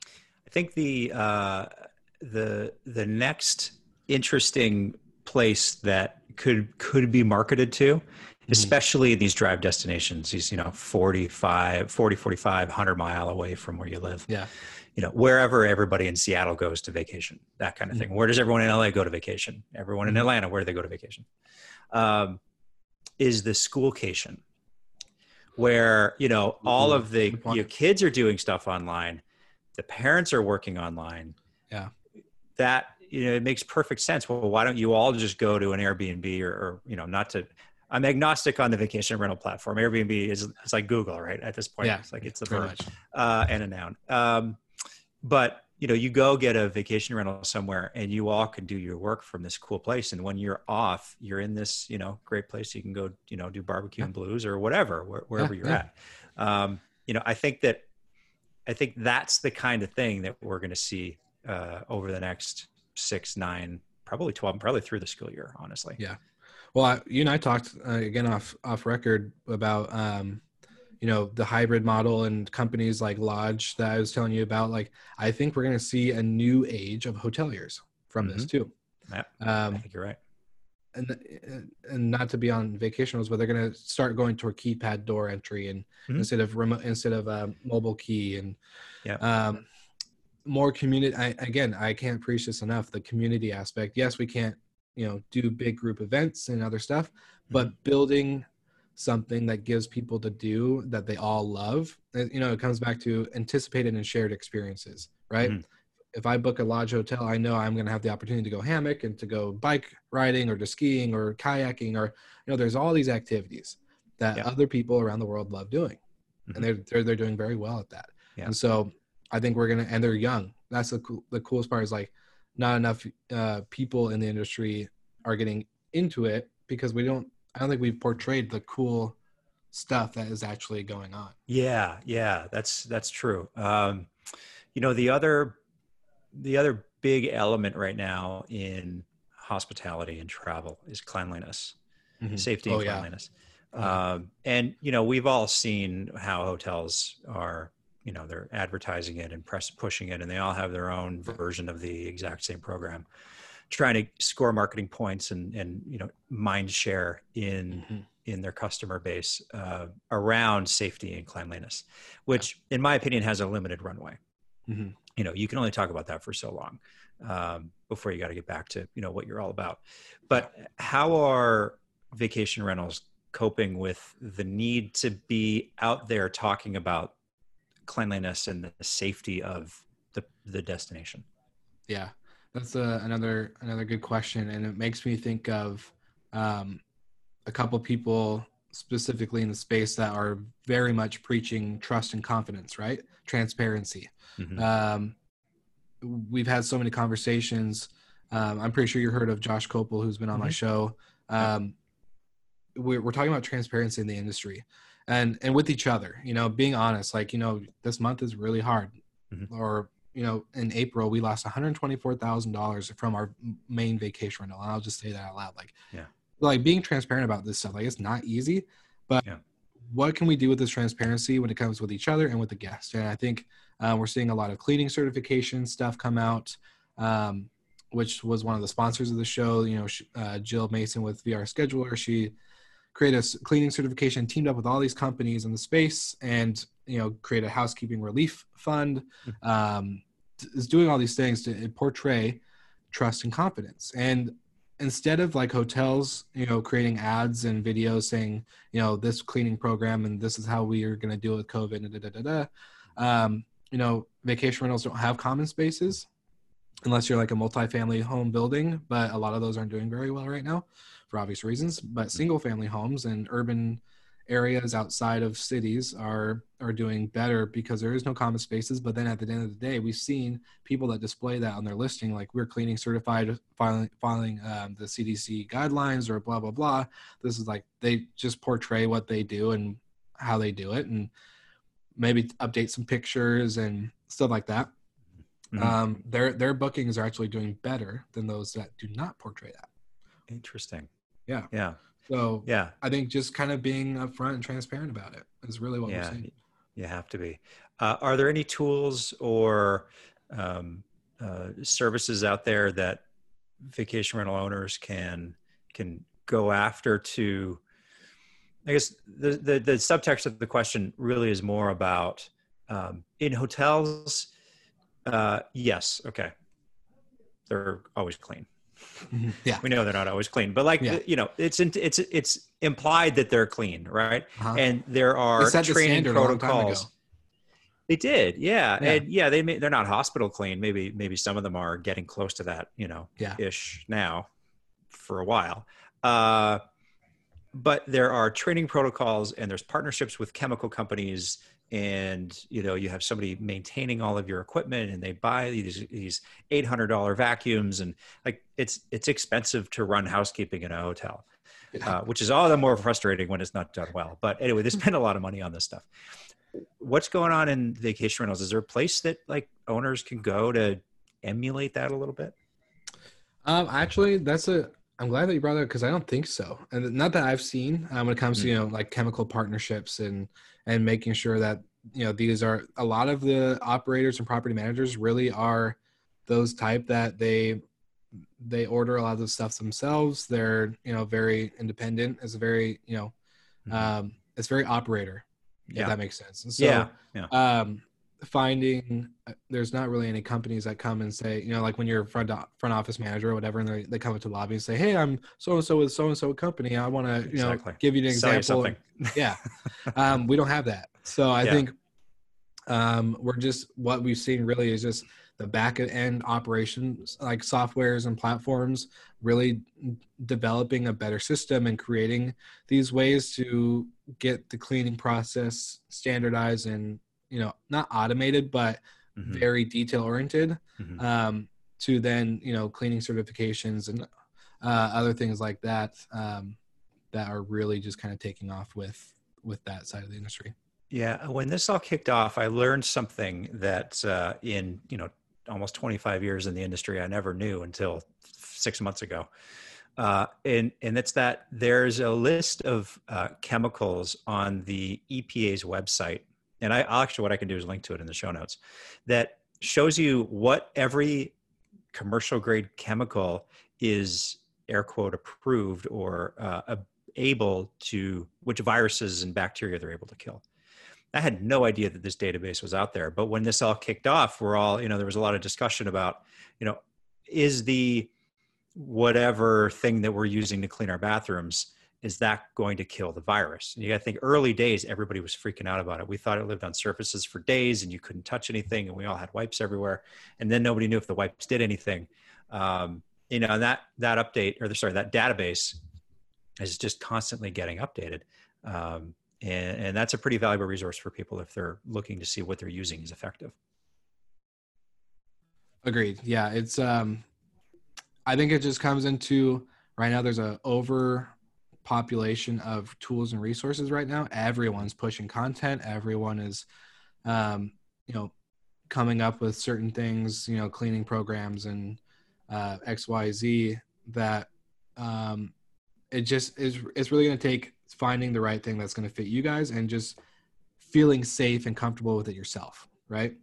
I think the uh, the the next interesting place that could could be marketed to, especially these drive destinations, these you know 45, 40, 45, 100 mile away from where you live. Yeah. You know, wherever everybody in Seattle goes to vacation, that kind of thing. Where does everyone in LA go to vacation? Everyone in Mhm. Atlanta, where do they go to vacation? Um, is the schoolcation, where you know all of the your kids are doing stuff online, the parents are working online. Yeah. That you know it makes perfect sense. Well, why don't you all just go to an Airbnb or, or you know not to. I'm agnostic on the vacation rental platform. Airbnb is it's like Google, right? At this point, Yeah, it's like it's a verb uh, and a noun. Um, but you know, you go get a vacation rental somewhere, and you all can do your work from this cool place. And when you're off, you're in this you know great place. You can go you know do barbecue and blues or whatever where, wherever you're yeah. at. Um, you know, I think that I think that's the kind of thing that we're going to see uh, over the next six, nine, probably twelve, probably through the school year. Honestly, Yeah. Well, I, you and I talked uh, again off off record about um, you know the hybrid model and companies like Loge that I was telling you about. Like, I think we're going to see a new age of hoteliers from this too. Yeah, um, I think you're right. and and not to be on vacation rentals, but they're going to start going toward keypad door entry and Mhm. instead of remote instead of um, mobile key and Yeah. um, more community. I, again, I can't preach this enough. The community aspect. Yes, we can't you know do big group events and other stuff, but building something that gives people to do that they all love. uh, You know, it comes back to anticipated and shared experiences, right? Mhm. If I book a Loge hotel, I know I'm going to have the opportunity to go hammock and to go bike riding or to skiing or kayaking or you know, there's all these activities that Yeah. other people around the world love doing, Mhm. and they're, they're they're doing very well at that. Yeah. And so I think we're gonna and they're young. That's the cool, the coolest part is like not enough uh, people in the industry are getting into it because we don't. I don't think we've portrayed the cool stuff that is actually going on. Yeah, yeah, that's that's true. Um, you know, the other the other big element right now in hospitality and travel is cleanliness, safety and Oh, cleanliness. Yeah. Um, and you know, we've all seen how hotels are, you know, they're advertising it and press pushing it, and they all have their own version of the exact same program, trying to score marketing points and and you know, mind share in Mhm. in their customer base uh, around safety and cleanliness, which, in my opinion, has a limited runway. Mhm. You know, you can only talk about that for so long um, before you got to get back to you know what you're all about. But how are vacation rentals coping with the need to be out there talking about cleanliness and the safety of the the destination? Yeah, that's a, another another good question, and it makes me think of um, a couple people specifically in the space that are very much preaching trust and confidence, right? Transparency. Mhm. Um, we've had so many conversations. Um, I'm pretty sure you heard of Josh Copel, who's been on my Mhm. show. Um, we're, we're talking about transparency in the industry and and with each other. You know, being honest. Like you know, this month is really hard. Mhm. Or you know, in April we lost 124 thousand dollars from our main vacation rental. And I'll just say that out loud. Like, Yeah. like being transparent about this stuff. Like it's not easy, but Yeah. what can we do with this transparency when it comes with each other and with the guests? And I think uh, we're seeing a lot of cleaning certification stuff come out, um, which was one of the sponsors of the show. You know, uh, Jill Mason with VR Scheduler, she created a cleaning certification, teamed up with all these companies in the space, and you know, create a housekeeping relief fund. Um, is doing all these things to portray trust and confidence. And instead of like hotels, you know, creating ads and videos saying, you know, this cleaning program and this is how we are going to deal with COVID. Da, da, da, da, da. Um, you know, vacation rentals don't have common spaces unless you're like a multifamily home building, but a lot of those aren't doing very well right now for obvious reasons. But single family homes and urban areas outside of cities are are doing better because there is no common spaces but then at the end of the day we've seen people that display that on their listing like we're cleaning certified filing filing um, the cdc guidelines or blah blah blah this is like they just portray what they do and how they do it and maybe update some pictures and stuff like that Mhm. um, their their bookings are actually doing better than those that do not portray that Interesting. Yeah. Yeah. So Yeah. i think just kind of being upfront and transparent about it is really what we're yeah. You have to be. Uh, are there any tools or um, uh, services out there that vacation rental owners can can go after to? I guess the the, the subtext of the question really is more about um, in hotels. Uh, yes, okay, they're always clean. Yeah We know they're not always clean, but like Yeah. you know, it's it's it's implied that they're clean, right? Uh-huh. And there are the training standard a long time ago. protocols. They did, yeah. Yeah. and yeah, they may, they're not hospital clean. Maybe maybe some of them are getting close to that, you know, Yeah. ish now, for a while. Uh, but there are training protocols, and there's partnerships with chemical companies, and you know you have somebody maintaining all of your equipment, and they buy these these eight hundred dollar vacuums, and like it's it's expensive to run housekeeping in a hotel uh, which is all the more frustrating when it's not done well. But anyway, they spend a lot of money on this stuff. What's going on in vacation rentals? Is there a place that like owners can go to emulate that a little bit? Um, actually, that's a. I'm glad that you brought that because I don't think so, and not that I've seen um, when it comes to you know like chemical partnerships and and making sure that you know these are a lot of the operators and property managers really are those type that they they order a lot of the stuff themselves. They're you know very independent. It's very you know Mhm. um, it's very operator. Yeah. If that makes sense. And so, yeah, yeah, um finding uh, there's not really any companies that come and say you know like when you're a front front office manager or whatever and they, they come into the lobby and say hey i'm so and so with so and so company. I want to you know give you an Sell you example. yeah. Um we don't have that. So i Yeah. think um we're just what we've seen really is just the back end operations like softwares and platforms really developing a better system and creating these ways to get the cleaning process standardized and you know not automated but Mhm, very detail oriented mhm. um, to then you know cleaning certifications and uh, other things like that um, that are really just kind of taking off with with that side of the industry. Yeah, when this all kicked off, I learned something that uh, in you know almost 25 years in the industry, I never knew until six months ago, uh, and and it's that there's a list of uh, chemicals on the EPA's website, and I actually what I can do is link to it in the show notes, that shows you what every commercial grade chemical is air quote approved or uh, able to which viruses and bacteria they're able to kill. I had no idea that this database was out there. But when this all kicked off, we're all, you know, there was a lot of discussion about, you know, is the whatever thing that we're using to clean our bathrooms, is that going to kill the virus? And you got to think early days, everybody was freaking out about it. We thought it lived on surfaces for days and you couldn't touch anything. And we all had wipes everywhere. And then nobody knew if the wipes did anything. Um, you know, and that, that update or the, sorry, that database is just constantly getting updated. Um, and, and that's a pretty valuable resource for people if they're looking to see what they're using is effective. Agreed. Yeah, it's um I think it just comes into right now there's a over population of tools and resources right now. Everyone's pushing content, everyone is um you know coming up with certain things, you know, cleaning programs and uh XYZ that um it just is it's really going to take finding the right thing that's going to fit you guys and just feeling safe and comfortable with it yourself, right?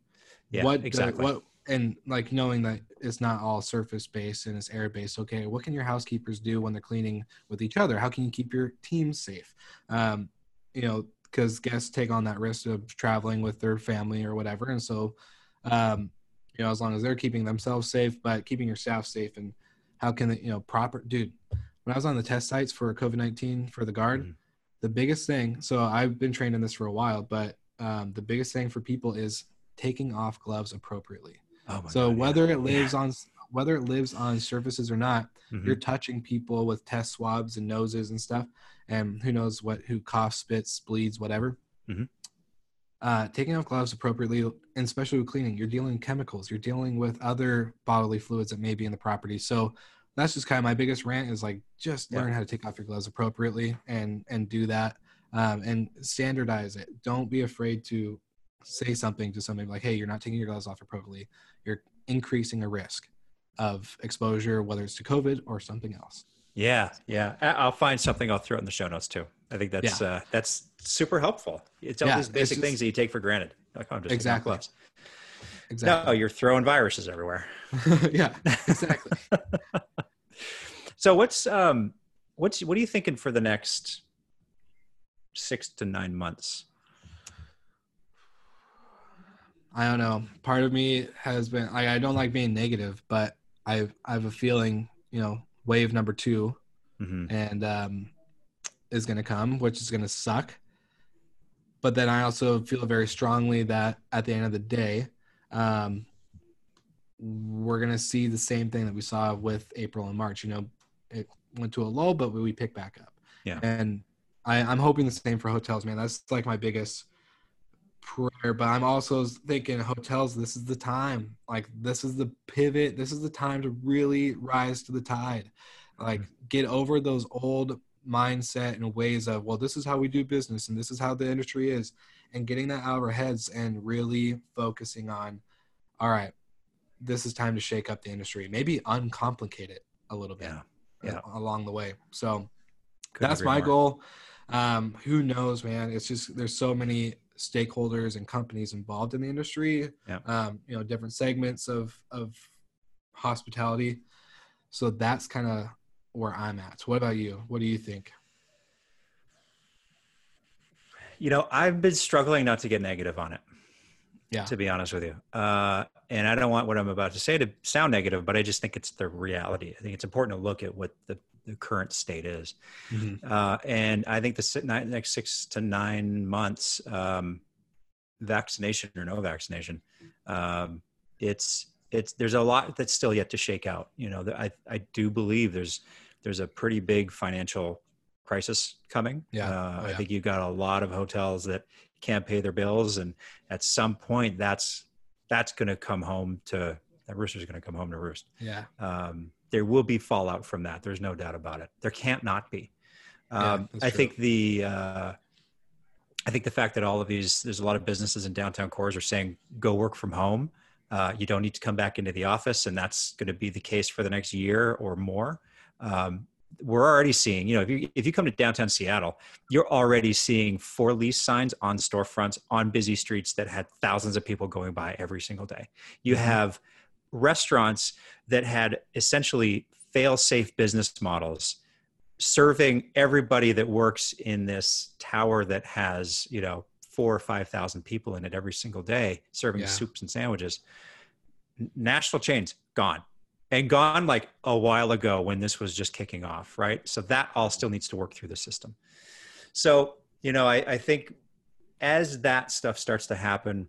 Yeah, what exactly. what and like knowing that it's not all surface based and it's air based okay what can your housekeepers do when they're cleaning with each other? How can you keep your team safe? Um, you know because guests take on that risk of traveling with their family or whatever and so um, you know as long as they're keeping themselves safe but keeping your staff safe and how can they you know proper dude when i was on the test sites for covid-19 for the guard Mhm. the biggest thing so i've been trained in this for a while but um, the biggest thing for people is taking off gloves appropriately Oh so God, yeah. whether it lives on whether it lives on surfaces or not, Mhm. you're touching people with test swabs and noses and stuff, and who knows what who coughs, spits, bleeds, whatever. Mhm. Uh, taking off gloves appropriately, and especially with cleaning, you're dealing with chemicals. You're dealing with other bodily fluids that may be in the property. So that's just kind of my biggest rant is like just Yeah. learn how to take off your gloves appropriately and and do that um, and standardize it. Don't be afraid to say something to somebody like, "Hey, you're not taking your gloves off appropriately. You're increasing a risk of exposure, whether it's to COVID or something else." Yeah, yeah. I'll find something. I'll throw it in the show notes too. I think that's uh, that's super helpful. It's all Yeah, these basic just- things that you take for granted. Like, oh, I'm just taking off Exactly. No, you're throwing viruses everywhere. yeah, exactly. So what's um what's what are you thinking for the next six to nine months? I don't know. Part of me has been like I don't like being negative, but I I have a feeling, you know, wave number 2 hmm and um is going to come, which is going to suck. But then I also feel very strongly that at the end of the day, um we're going to see the same thing that we saw with April and March, you know, it went to a low but we pick back up. Yeah. And I I'm hoping the same for hotels, man. That's like my biggest prayer but i'm also thinking hotels this is the time like this is the pivot this is the time to really rise to the tide like get over those old mindset and ways of well this is how we do business and this is how the industry is and getting that out of our heads and really focusing on all right this is time to shake up the industry maybe uncomplicate it a little bit Yeah. Yeah. along the way so Couldn't that's my more. goal um who knows man it's just there's so many stakeholders and companies involved in the industry Yeah. um you know different segments of of hospitality so that's kind of where i'm at what about you what do you think You know, I've been struggling not to get negative on it. Yeah. To be honest with you. Uh, and I don't want what I'm about to say to sound negative, but I just think it's the reality. I think it's important to look at what the, the current state is. Uh, and I think the next six to nine months, um, vaccination or no vaccination, um, it's it's there's a lot that's still yet to shake out. You know, I I do believe there's there's a pretty big financial crisis coming. Yeah. Uh, Oh, I think you've got a lot of hotels that can't pay their bills, and at some point, that's that's going to come home to that rooster's going to come home to roost yeah um, there will be fallout from that. There's no doubt about it. There can't not be. Um, that's I true. think the uh, I think the fact that all of these there's a lot of businesses in downtown cores are saying go work from home. Uh, you don't need to come back into the office, and that's going to be the case for the next year or more. Um, we're already seeing, you know, if you if you come to downtown Seattle, you're already seeing for lease signs on storefronts on busy streets that had thousands of people going by every single day. You Mhm. have restaurants that had essentially fail safe business models serving everybody that works in this tower that has you know four or five thousand people in it every single day serving Yeah. soups and sandwiches national chains gone. And gone like a while ago when this was just kicking off right? So that all still needs to work through the system. So you know i, I think as that stuff starts to happen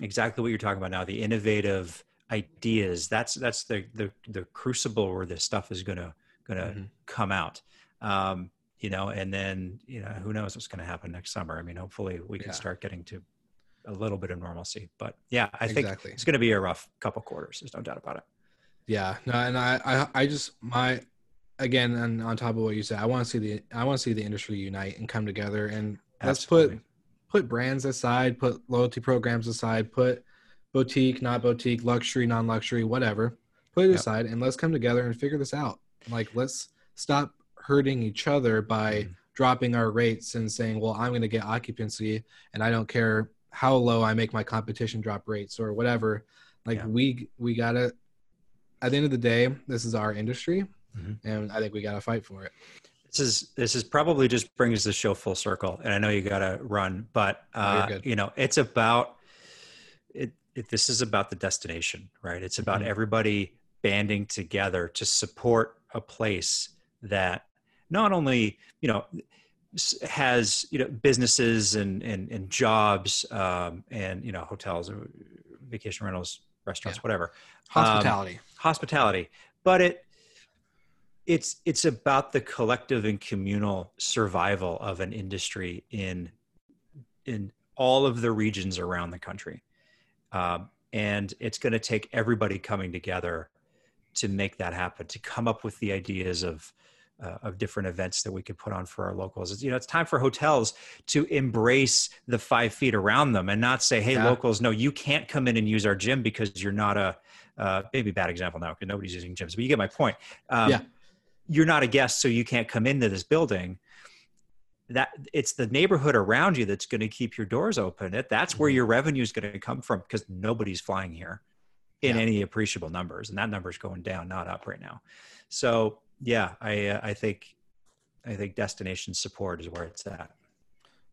exactly what you're talking about now the innovative ideas that's that's the the, the crucible where this stuff is gonna gonna Mhm. come out um, you know, and then you know who knows what's going to happen next summer. I mean, hopefully we can Yeah. start getting to a little bit of normalcy. But yeah, I think it's going to be a rough couple quarters. There's no doubt about it. Yeah, no, and I, I, I just my, again, and on top of what you said, I want to see the, I want to see the industry unite and come together, and let's put, put brands aside, put loyalty programs aside, put boutique, not boutique, luxury, non-luxury, whatever, put it Yep. aside, and let's come together and figure this out. Like, let's stop hurting each other by Mhm. dropping our rates and saying, well, I'm going to get occupancy, and I don't care how low I make my competition drop rates or whatever. Like Yeah. we we gotta at the end of the day, this is our industry, Mhm. and I think we got to fight for it. This is this is probably just brings the show full circle, and I know you got to run, but Oh, uh, you know it's about it. This is about the destination, right? It's about Mhm. everybody banding together to support a place that not only you know has you know businesses and and, and jobs um, and you know hotels, or vacation rentals, restaurants, Yeah. whatever Um, Hospitality. hospitality but it it's it's about the collective and communal survival of an industry in in all of the regions around the country um, and it's going to take everybody coming together to make that happen to come up with the ideas of uh, of different events that we could put on for our locals it's, you know it's time for hotels to embrace the five feet around them and not say hey Yeah. locals no you can't come in and use our gym because you're not a uh, maybe bad example now because nobody's using gyms, but you get my point. Um, Yeah. You're not a guest, so you can't come into this building. That it's the neighborhood around you that's going to keep your doors open. It that's where Mhm. your revenue is going to come from because nobody's flying here in Yeah. any appreciable numbers, and that number is going down, not up right now. So yeah, I uh, I think I think destination support is where it's at.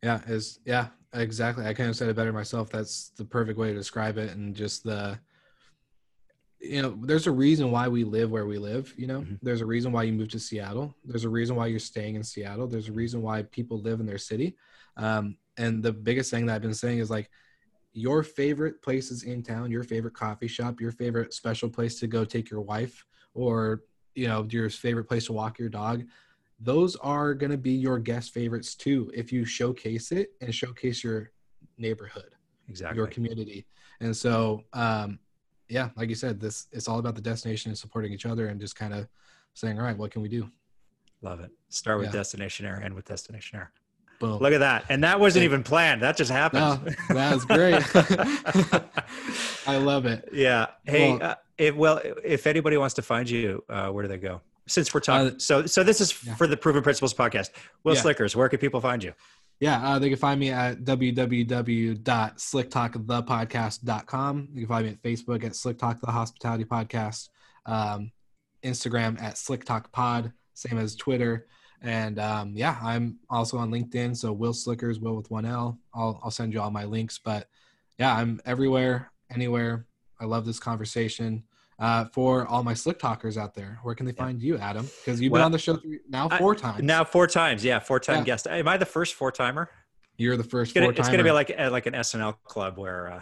Yeah, is yeah, exactly. I kind of said it better myself. That's the perfect way to describe it, and just the, you know, there's a reason why we live where we live. You know, Mhm. there's a reason why you moved to Seattle. There's a reason why you're staying in Seattle. There's a reason why people live in their city. Um, and the biggest thing that I've been saying is like, your favorite places in town, your favorite coffee shop, your favorite special place to go take your wife, or you know, your favorite place to walk your dog those are going to be your guest favorites too if you showcase it and showcase your neighborhood Exactly. your community and so um yeah like you said this it's all about the destination and supporting each other and just kind of saying all right what can we do Love it. Start with Yeah. Destinationaire, end with Destinationaire. boom Look at that. And that wasn't Yeah. even planned. That just happened. No, that was great. i love it yeah. Hey, Well- uh, if, well, if anybody wants to find you, uh, where do they go? Since we're talking, Uh, so so this is yeah. for the Proven Principles podcast. Will. Slickers, where can people find you? Yeah uh, they can find me at www.slicktalkthepodcast.com you can find me at facebook at slick talk the hospitality podcast um, instagram at slick talk pod same as twitter. And um, yeah i'm also on linkedin so will slickers will with one l. I'll, I'll send you all my links but yeah i'm everywhere anywhere. I love this conversation uh, for all my slick talkers out there where can they Yeah. find you adam because you've Well, been on the show three, now I- four times Now four times, yeah, four time Yeah. guest. Am I the first four timer? you're the first It's gonna, it's gonna be like uh, like an SNL club where uh,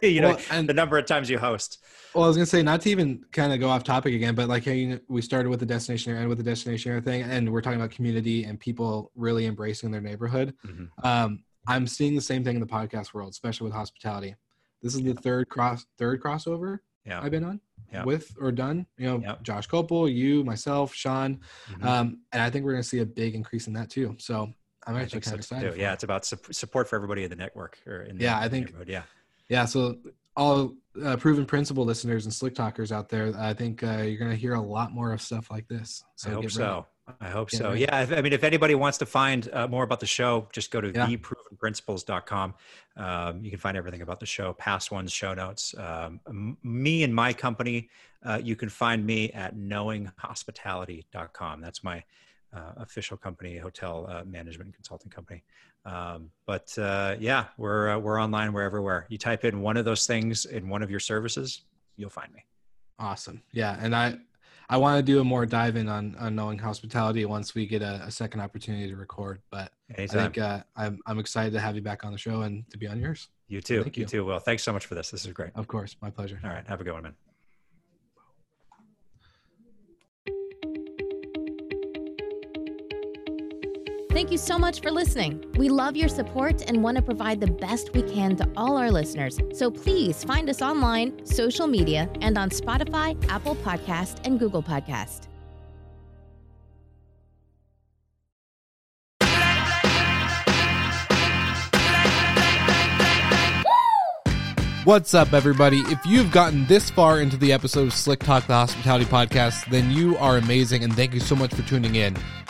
you know and- the number of times you host. Well, I was gonna say not to even kind of go off topic again, but like hey, we started with the destination and with the destination thing, and we're talking about community and people really embracing their neighborhood. Mhm. Um, I'm seeing the same thing in the podcast world, especially with hospitality. This is the third cross third crossover Yeah. I've been on Yeah. with or done. You know, Yep. Josh Copel, you, myself, Sean, Mhm. um, and I think we're gonna see a big increase in that too. So I'm actually think so kind of excited. Yeah, it. it's about sup- support for everybody in the network or in the Yeah, I think- Yeah. Yeah, so all uh, proven principle listeners and slick talkers out there, I think uh, you're gonna hear a lot more of stuff like this. So I hope so. I hope so. Yeah. If, I mean, if anybody wants to find uh, more about the show, just go to Yeah. theprovenprinciples.com. Um, you can find everything about the show, past ones, show notes. Um, me and my company, uh, you can find me at knowinghospitality.com. That's my uh, official company, hotel uh, management consulting company. Um, but uh, yeah, we're uh, we're online. We're everywhere. You type in one of those things in one of your services, you'll find me. Awesome. Yeah, and I I want to do a more dive in on on knowing hospitality once we get a, a second opportunity to record. But I think uh, I'm I'm excited to have you back on the show and to be on yours. you too. thank you you. too. Will. thanks so much for this. This is great. Of course, my pleasure. All right. Have a good one, man. Thank you so much for listening. We love your support and want to provide the best we can to all our listeners. So please find us online, social media, and on Spotify, Apple Podcast, and Google Podcast. What's up, everybody? If you've gotten this far into the episode of Slick Talk, the hospitality podcast, then you are amazing and thank you so much for tuning in.